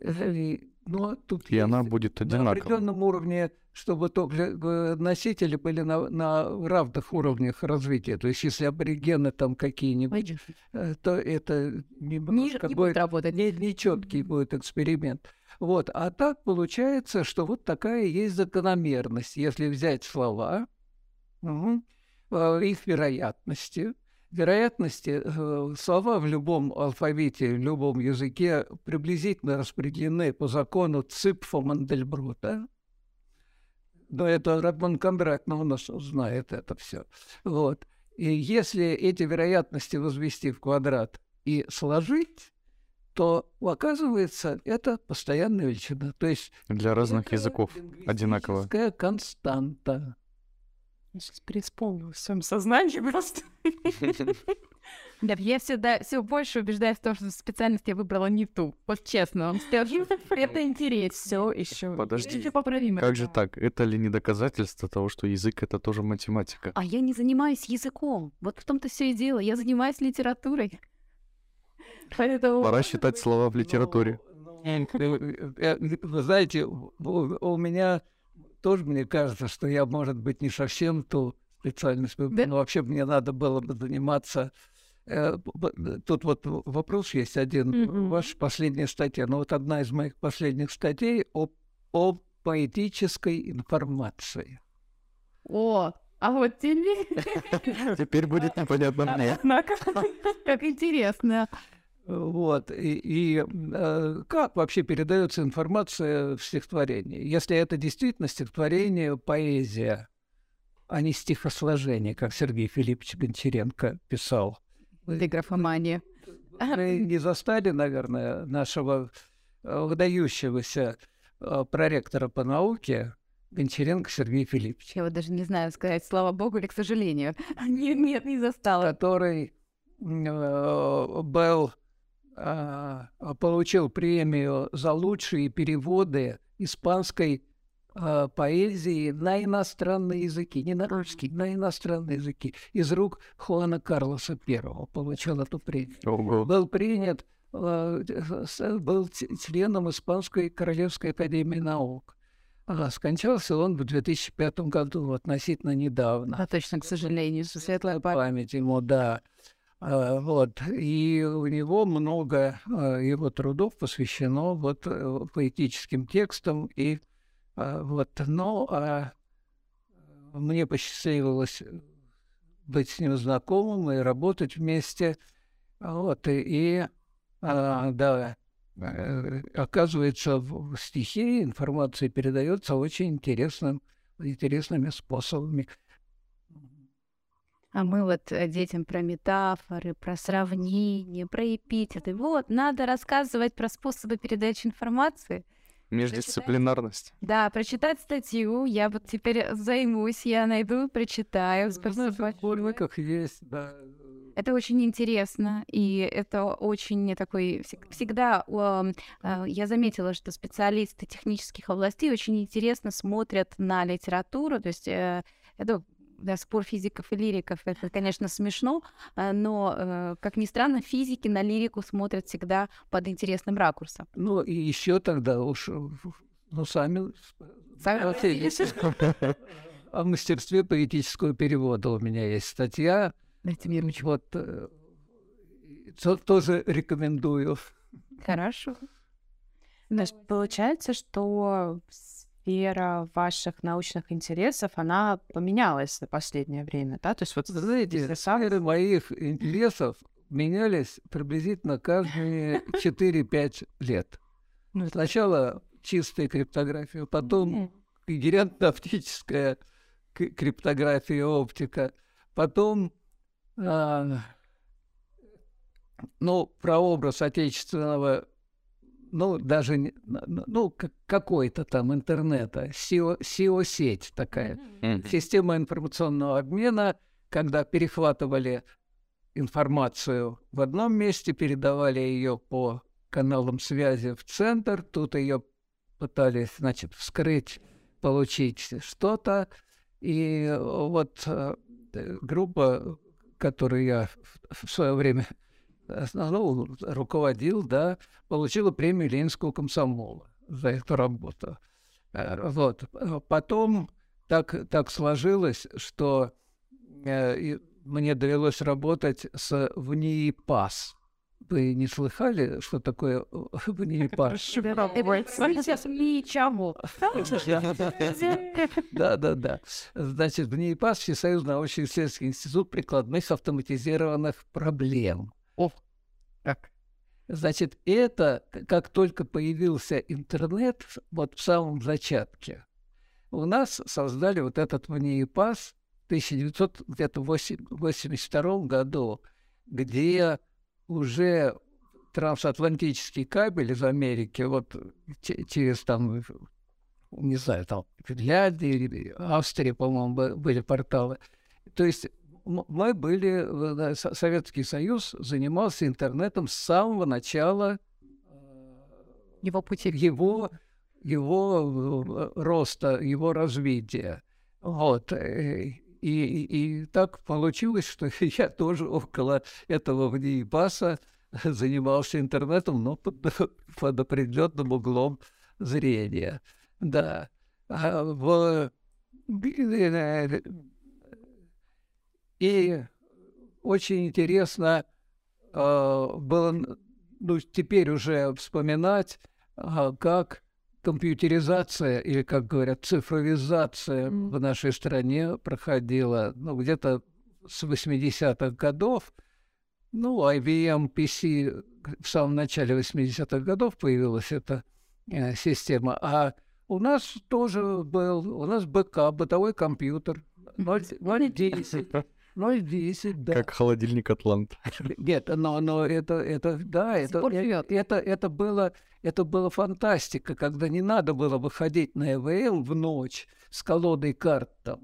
Э, Но тут И она будет на одинакова. определенном уровне, чтобы только э, носители были на, на равных уровнях развития. То есть, если аборигены там какие-нибудь, э, то это Не, немножко не будет будет работать. не, нечеткий будет эксперимент. Вот. А так получается, что вот такая есть закономерность. Если взять слова, э, их вероятности, вероятности э, слова в любом алфавите, в любом языке приблизительно распределены по закону Ципфа Мандельбрута. Но это Ратман Кондрат, но он нас знает это все. Вот. И если эти вероятности возвести в квадрат и сложить, то оказывается это постоянная величина. То есть Для разных языков одинаково. константа. Я сейчас преисполнилась в своем сознании просто. Да, я всегда все больше убеждаюсь в том, что специальность я выбрала не ту. Вот честно скажу. Это интересно. Все еще. Подожди, Еще поправимо. как же так? Это ли не доказательство того, что язык — это тоже математика? А я не занимаюсь языком. Вот в том-то все и дело. Я занимаюсь литературой. Поэтому... Пора считать слова в литературе. Э, э, Вы знаете, у меня тоже мне кажется, что я, может быть, не совсем ту специальность выбрал, Да? но вообще мне надо было бы заниматься. э, б- Тут вот вопрос есть один. Мгм. Ваша последняя статья, ну вот одна из моих последних статей о, о поэтической информации. О, а вот тебе... Теперь будет непонятно мне. Однако. Как интересно. Вот. И, и, э, как вообще передается информация в стихотворении? Если это действительно стихотворение, поэзия, а не стихосложение, как Сергей Филиппович Гончаренко писал. Для графомании. Вы не застали, наверное, нашего э, выдающегося э, проректора по науке Гончаренко Сергея Филипповича. Я вот даже не знаю сказать, слава богу или к сожалению. Нет, нет, не застала. который э, был, получил премию за лучшие переводы испанской а, поэзии на иностранные языки, не на русский, на иностранные языки, из рук Хуана Карлоса I получил эту премию. Ого. Был принят, был членом Испанской Королевской Академии Наук. А, Скончался он в 2005 году, относительно недавно А точно, к сожалению, светлая память. память ему, да. А, Вот. И у него много а, его трудов посвящено вот э, поэтическим текстам. И вот, но а, мне посчастливилось быть с ним знакомым и работать вместе. Вот. И, а, да, э, оказывается, в стихе информация передается очень интересным, интересными способами. А мы вот э, детям про метафоры, про сравнения, про эпитеты. Вот, надо рассказывать про способы передачи информации. Междисциплинарность. Да, прочитать статью. Я вот теперь займусь, я найду, прочитаю. Спасибо В большое. сборниках есть, да. Это очень интересно, и это очень такой... всег- Всегда э, я заметила, что специалисты технических областей очень интересно смотрят на литературу, то есть э, это да, спор физиков и лириков, это, конечно, смешно, э, но, э, как ни странно, физики на лирику смотрят всегда под интересным ракурсом. Ну, и еще тогда уж, э, ну, сами... Сами- О мастерстве поэтического перевода у меня есть статья. Дайте мне ручку. Вот то- тоже рекомендую. Хорошо. Значит, получается, что сфера ваших научных интересов, она поменялась за последнее время, да? То есть вот Знаете, сам- сферы моих интересов менялись приблизительно каждые 4-5 лет. Ну, сначала чистая криптография, потом когерентно-оптическая криптография, оптика, потом, а, ну, прообраз отечественного, ну, даже, ну, какой-то там интернета, SEO, SEO-сеть такая, система информационного обмена, когда перехватывали информацию в одном месте, передавали ее по каналам связи в центр, тут ее пытались, значит, вскрыть, получить что-то. И вот э, э, группа, которую я в свое время основал, руководил, да, получила премию Ленинского комсомола за эту работу. Э, Вот. Э, Потом так, так сложилось, что э, мне довелось работать с ВНИИПАС. Вы не слыхали, что такое ВНИИПАС? Сейчас ничего. Да, да, да. Значит, в НИИПАС Всесоюзный научно-исследовательский институт прикладных автоматизированных проблем. О, как? Значит, это как только появился интернет, вот в самом зачатке, у нас создали вот этот ВНИИПАС в 1982 году, где уже трансатлантический кабель из Америки, вот че- через там, не знаю, там Финляндия или Австрия, по-моему, бы- были порталы. То есть мы были, э, да, Со- Советский Союз занимался интернетом с самого начала Его пути. его, его э, роста, его развития. Вот. э, И, и, и так получилось, что я тоже около этого ВНИИПАСа занимался интернетом, но под, под определенным углом зрения. Да. А в... И очень интересно а, было, ну, теперь уже вспоминать, а, как компьютеризация, или, как говорят, цифровизация М. в нашей стране проходила, ну, где-то с 80-х годов. Ну, IBM PC в самом начале 80-х годов появилась эта э, система, а у нас тоже был, у нас БК, бытовой компьютер, 010, 010, да. Как холодильник Атлант. Нет, но, но это, это, да, это, э- это, это, было, это было фантастика, когда не надо было выходить на ЭВЛ в ночь с колодой карт там,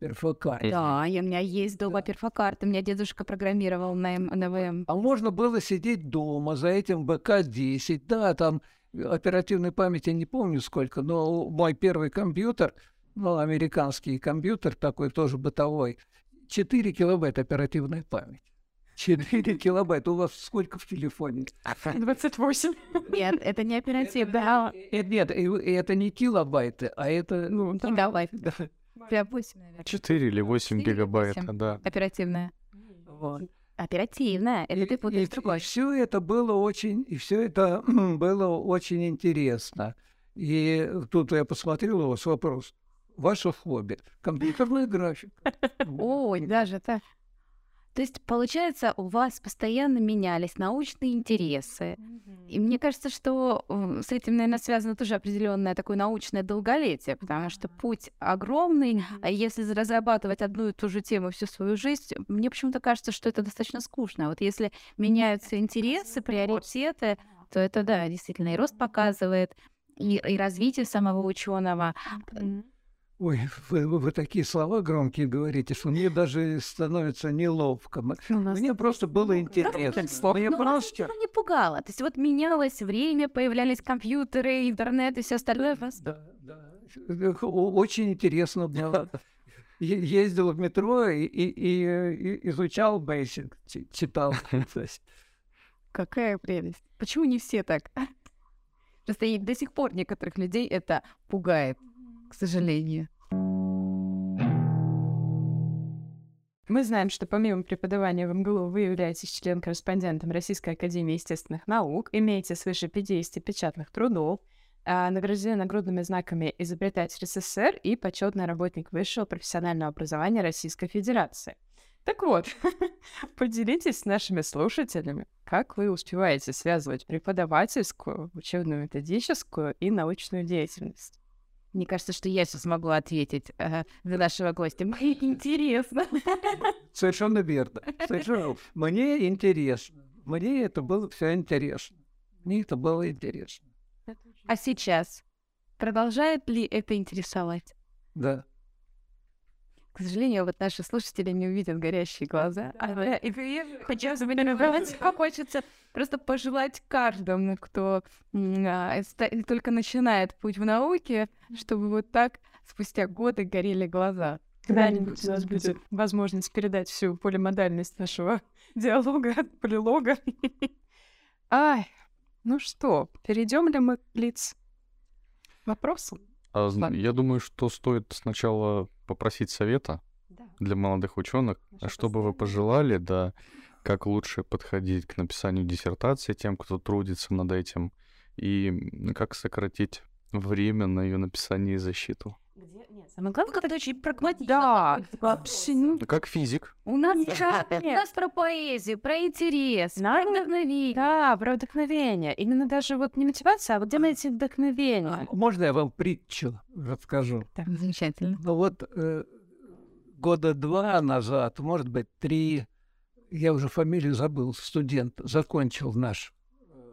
перфокарт. Да, и у меня есть дома перфокарта, у меня дедушка программировал на на ВМ. А можно было сидеть дома за этим БК-10, да, там оперативной памяти не помню сколько, но мой первый компьютер, ну, американский компьютер такой тоже бытовой, 4 килобайт оперативной памяти. 4 килобайта. У вас сколько в телефоне? 28. Нет, это не оперативно. Э, Нет, это не килобайты, а это, ну, там, Гигабайт. да, Прям 8, наверное. 4 или 8 Четыре или гигабайта, восемь. да. Оперативная. вот. Оперативная. Это ты путаешь другой. все это было очень, и все это было очень интересно. И тут я посмотрел у вас вопрос. Ваше хобби – компьютерный график. Ой, даже так. То есть, получается, у вас постоянно менялись научные интересы. И мне кажется, что с этим, наверное, связано тоже определенное такое научное долголетие, потому что путь огромный. А если разрабатывать одну и ту же тему всю свою жизнь, мне почему-то кажется, что это достаточно скучно. Вот если меняются интересы, приоритеты, то это, да, действительно, и рост показывает, и, и развитие самого ученого. Ой, вы, вы- такие слова громкие говорите, что мне даже становится неловко. Мне просто было интересно. Мне Ну, просто... не пугало. То есть вот менялось время, появлялись компьютеры, интернет и все остальное. Да, да. Очень интересно было. ездил в метро и, и- изучал чи- читал. Какая прелесть. Почему не все так? Просто до сих пор некоторых людей это пугает, к сожалению. Мы знаем, что помимо преподавания в МГЛУ вы являетесь член-корреспондентом Российской Академии Естественных Наук, имеете свыше 50 печатных трудов, а, награждены нагрудными знаками «Изобретатель СССР» и почетный работник высшего профессионального образования Российской Федерации. Так вот, поделитесь с нашими слушателями, как вы успеваете связывать преподавательскую, учебно-методическую и научную деятельность. Мне кажется, что я сейчас могу ответить э, за нашего гостя. Мне интересно. совершенно верно. Совершенно. Мне интересно. Мне это было все интересно. Мне это было интересно. А сейчас продолжает ли это интересовать? Да. К сожалению, вот наши слушатели не увидят горящие глаза. И вы- Хочется просто пожелать каждому, кто а, только начинает путь в науке, чтобы вот так спустя годы горели глаза. Когда-нибудь у нас будет возможность передать всю полимодальность нашего диалога, полилога. Ай, ну что, перейдем ли мы к лиц вопросам? А, я думаю, что стоит сначала попросить совета для молодых ученых, Наша что бы вы пожелали, да, как лучше подходить к написанию диссертации тем, кто трудится над этим, и как сократить время на ее написание и защиту. Самое главное, как это очень прагматично. Да, вопросу. абсолютно. Как физик. У нас, Нет, у нет. нас про поэзию, про интерес, про Надо- вдохновение. Да, про вдохновение. Именно даже вот не мотивация, а вот где найти вдохновение? Можно я вам притчу расскажу? Замечательно. Ну вот э, года два назад, может быть, три, я уже фамилию забыл, студент закончил наш, э,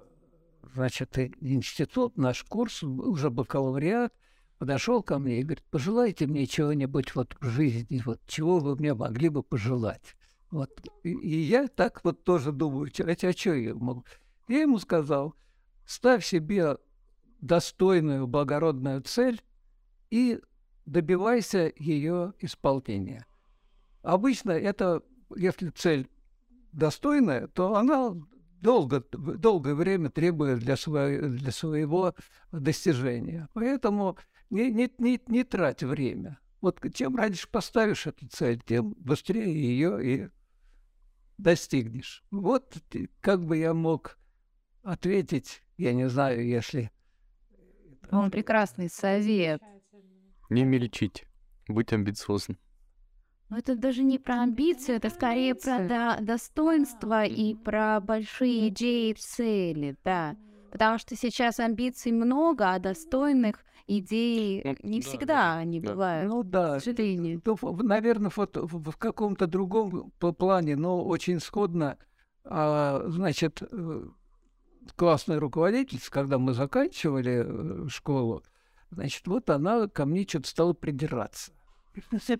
значит, институт, наш курс, уже бакалавриат, подошел ко мне и говорит, пожелайте мне чего-нибудь вот в жизни, вот чего вы мне могли бы пожелать. Вот. И, и я так вот тоже думаю, «Чё- а что я могу? Я ему сказал, ставь себе достойную, благородную цель и добивайся ее исполнения. Обычно это, если цель достойная, то она долго, долгое время требует для, своего для своего достижения. Поэтому не, не, не, не трать время. Вот чем раньше поставишь эту цель, тем быстрее ее и достигнешь. Вот как бы я мог ответить, я не знаю, если Он прекрасный совет. Не мельчить, быть амбициозным. Но это даже не про амбиции, это скорее про до- достоинство и про большие идеи и цели, да. Потому что сейчас амбиций много, а достойных идей Ну, не да, всегда они да. бывают. Ну да, К сожалению. наверное, вот в, в каком-то другом плане, но очень сходно. А, значит, э, классная руководительница, когда мы заканчивали э, школу, значит, вот она ко мне что-то стала придираться.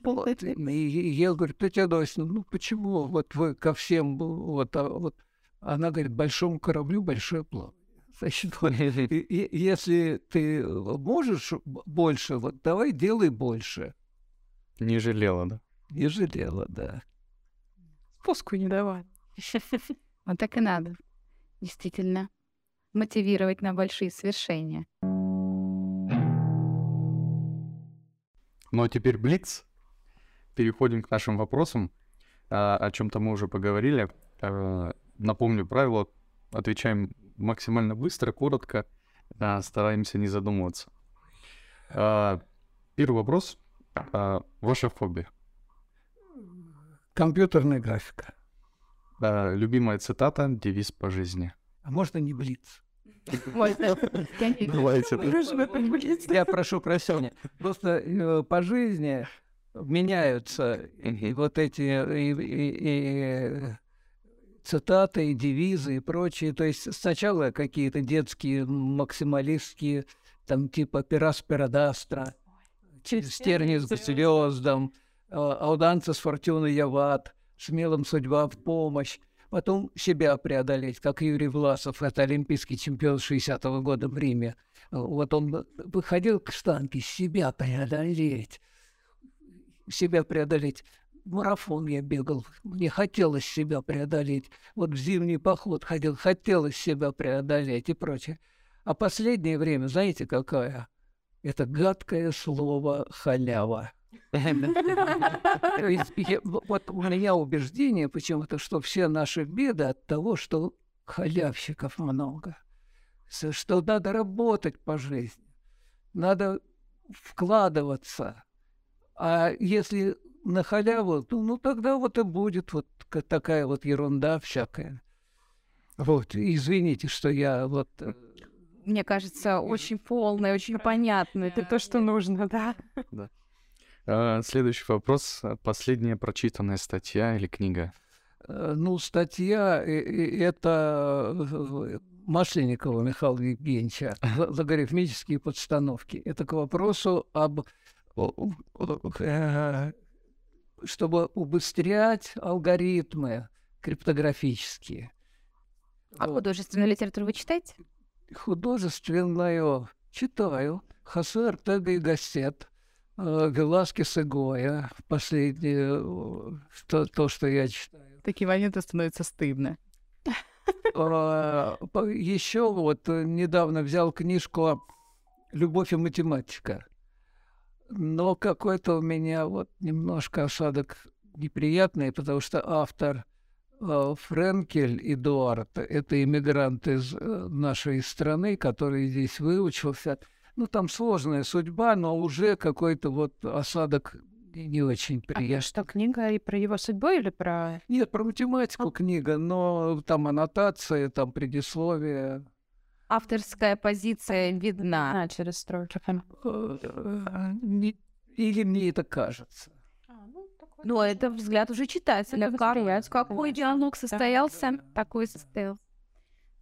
Вот, И, я говорю, Татьяна Адольфовна, ну почему вот вы ко всем, вот, а вот она говорит, большому кораблю большой план. Значит, если ты можешь б- больше, вот давай делай больше. Не жалела, да? Не жалела, да. Спуску не давай. Вот так и надо. Действительно. Мотивировать на большие свершения. Ну а теперь Блиц. Переходим к нашим вопросам. А, о чем-то мы уже поговорили. А, напомню правила. Отвечаем максимально быстро, коротко. стараемся не задумываться. А, первый вопрос. А, ваше хобби. Компьютерная графика. А, любимая цитата, девиз по жизни. А можно не блиц? Давайте. Я прошу прощения. Просто э, по жизни меняются и вот эти цитаты, и девизы и прочее. То есть сначала какие-то детские максималистские, там типа «Пирас Пирадастра», «Стерни с звездам», «Ауданца с фортуной яват», «Смелым судьба в помощь». Потом себя преодолеть, как Юрий Власов, это олимпийский чемпион 60-го года в Риме. Вот он выходил к штанге, себя преодолеть. себя преодолеть. Марафон я бегал, мне хотелось себя преодолеть. Вот в зимний поход ходил, хотелось себя преодолеть и прочее. А последнее время, знаете, какое? Это гадкое слово «халява». Вот у меня убеждение почему-то, что все наши беды от того, что халявщиков много. Что надо работать по жизни, надо вкладываться. А если на халяву, то, ну тогда вот и будет вот ка- такая вот ерунда всякая. Вот, извините, что я вот... э, Мне кажется, очень полно, очень понятно. Это то, что нужно, да. А, Следующий вопрос. Последняя прочитанная статья или книга? Э, Ну, статья э, это Масленникова Михаила Евгеньевича «Л- «Логарифмические подстановки». Это к вопросу об чтобы убыстрять алгоритмы криптографические. А Вот. художественную литературу вы читаете? Художественную читаю. Хосе Артега и Гассет, э, Веласкес и Гоя. Последнее, э, что, то, что я читаю. Такие моменты становятся стыдно. Еще вот э, недавно взял книжку «Любовь и математика». Но какой-то у меня вот немножко осадок неприятный, потому что автор э, Френкель Эдуард, это иммигрант из э, нашей страны, который здесь выучился. Ну, там сложная судьба, но уже какой-то вот осадок не очень А приятный. что, книга и про его судьбу или про... Нет, про математику книга, но там аннотация, там предисловие. Авторская позиция видна. А, через строчки. Э, э, не- Или мне это кажется. Но это взгляд уже читателя. Как, восприятие, какой диалог состоялся, такой состоялся.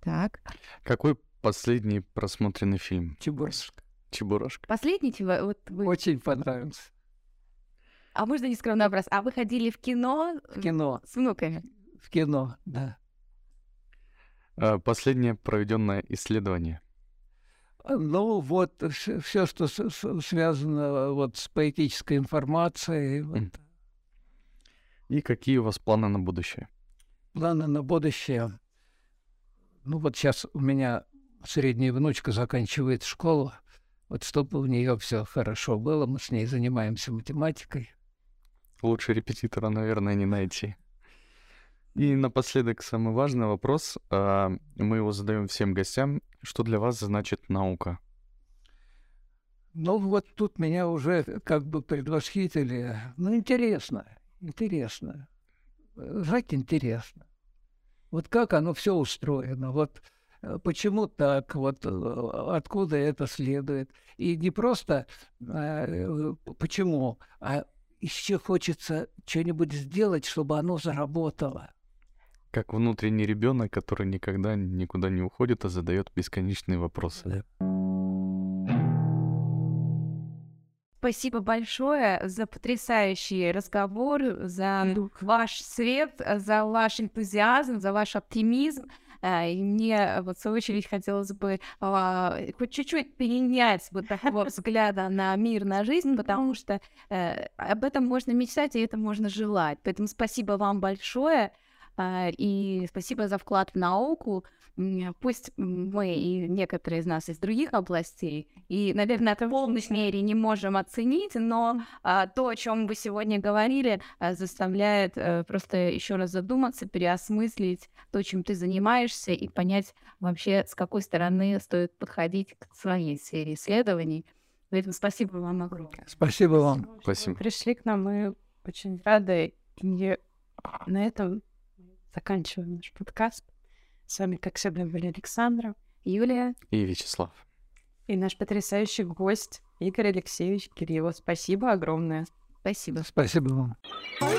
Так. Какой последний просмотренный фильм? Чебурашка. Чебурашка. Последний, вот вы... Очень понравился. А можно нескромный вопрос? А вы ходили в кино В кино. с внуками? В кино, да. А, Последнее проведенное исследование. А, Ну, вот все, что связано вот с поэтической информацией, вот. И какие у вас планы на будущее? планы на будущее. Ну, вот сейчас у меня средняя внучка заканчивает школу. Вот чтобы у нее все хорошо было, мы с ней занимаемся математикой. Лучше репетитора, наверное, не найти. И напоследок самый важный вопрос. а, Мы его задаем всем гостям. Что для вас значит наука? Ну, вот тут меня уже как бы предвосхитили. Ну, интересно, интересно. Э, Жить интересно. Вот как оно все устроено, вот э, почему так, вот э, откуда это следует. И не просто э, почему, а еще хочется что-нибудь сделать, чтобы оно заработало. Как внутренний ребенок, который никогда никуда не уходит, а задает бесконечные вопросы. Спасибо большое за потрясающий разговор, за ваш свет, за ваш энтузиазм, за ваш оптимизм. А, И мне вот в свою очередь хотелось бы а, хоть чуть-чуть перенять вот такого взгляда на мир, на жизнь, потому что э, об этом можно мечтать, и это можно желать. Поэтому спасибо вам большое. А, И спасибо за вклад в науку. Пусть мы и некоторые из нас из других областей, и, наверное, это в полной мере не можем оценить, но а, то, о чем вы сегодня говорили, а, заставляет э, просто еще раз задуматься, переосмыслить то, чем ты занимаешься, и понять вообще, с какой стороны стоит подходить к своей сфере исследований. Поэтому спасибо вам огромное. Спасибо вам. вы Спасибо. Пришли к нам, мы очень рады. И на этом заканчиваем наш подкаст. С вами, как всегда, были Александра Юлия, И Вячеслав. и наш потрясающий гость Игорь Алексеевич Кириллов. Спасибо огромное. спасибо. Спасибо вам.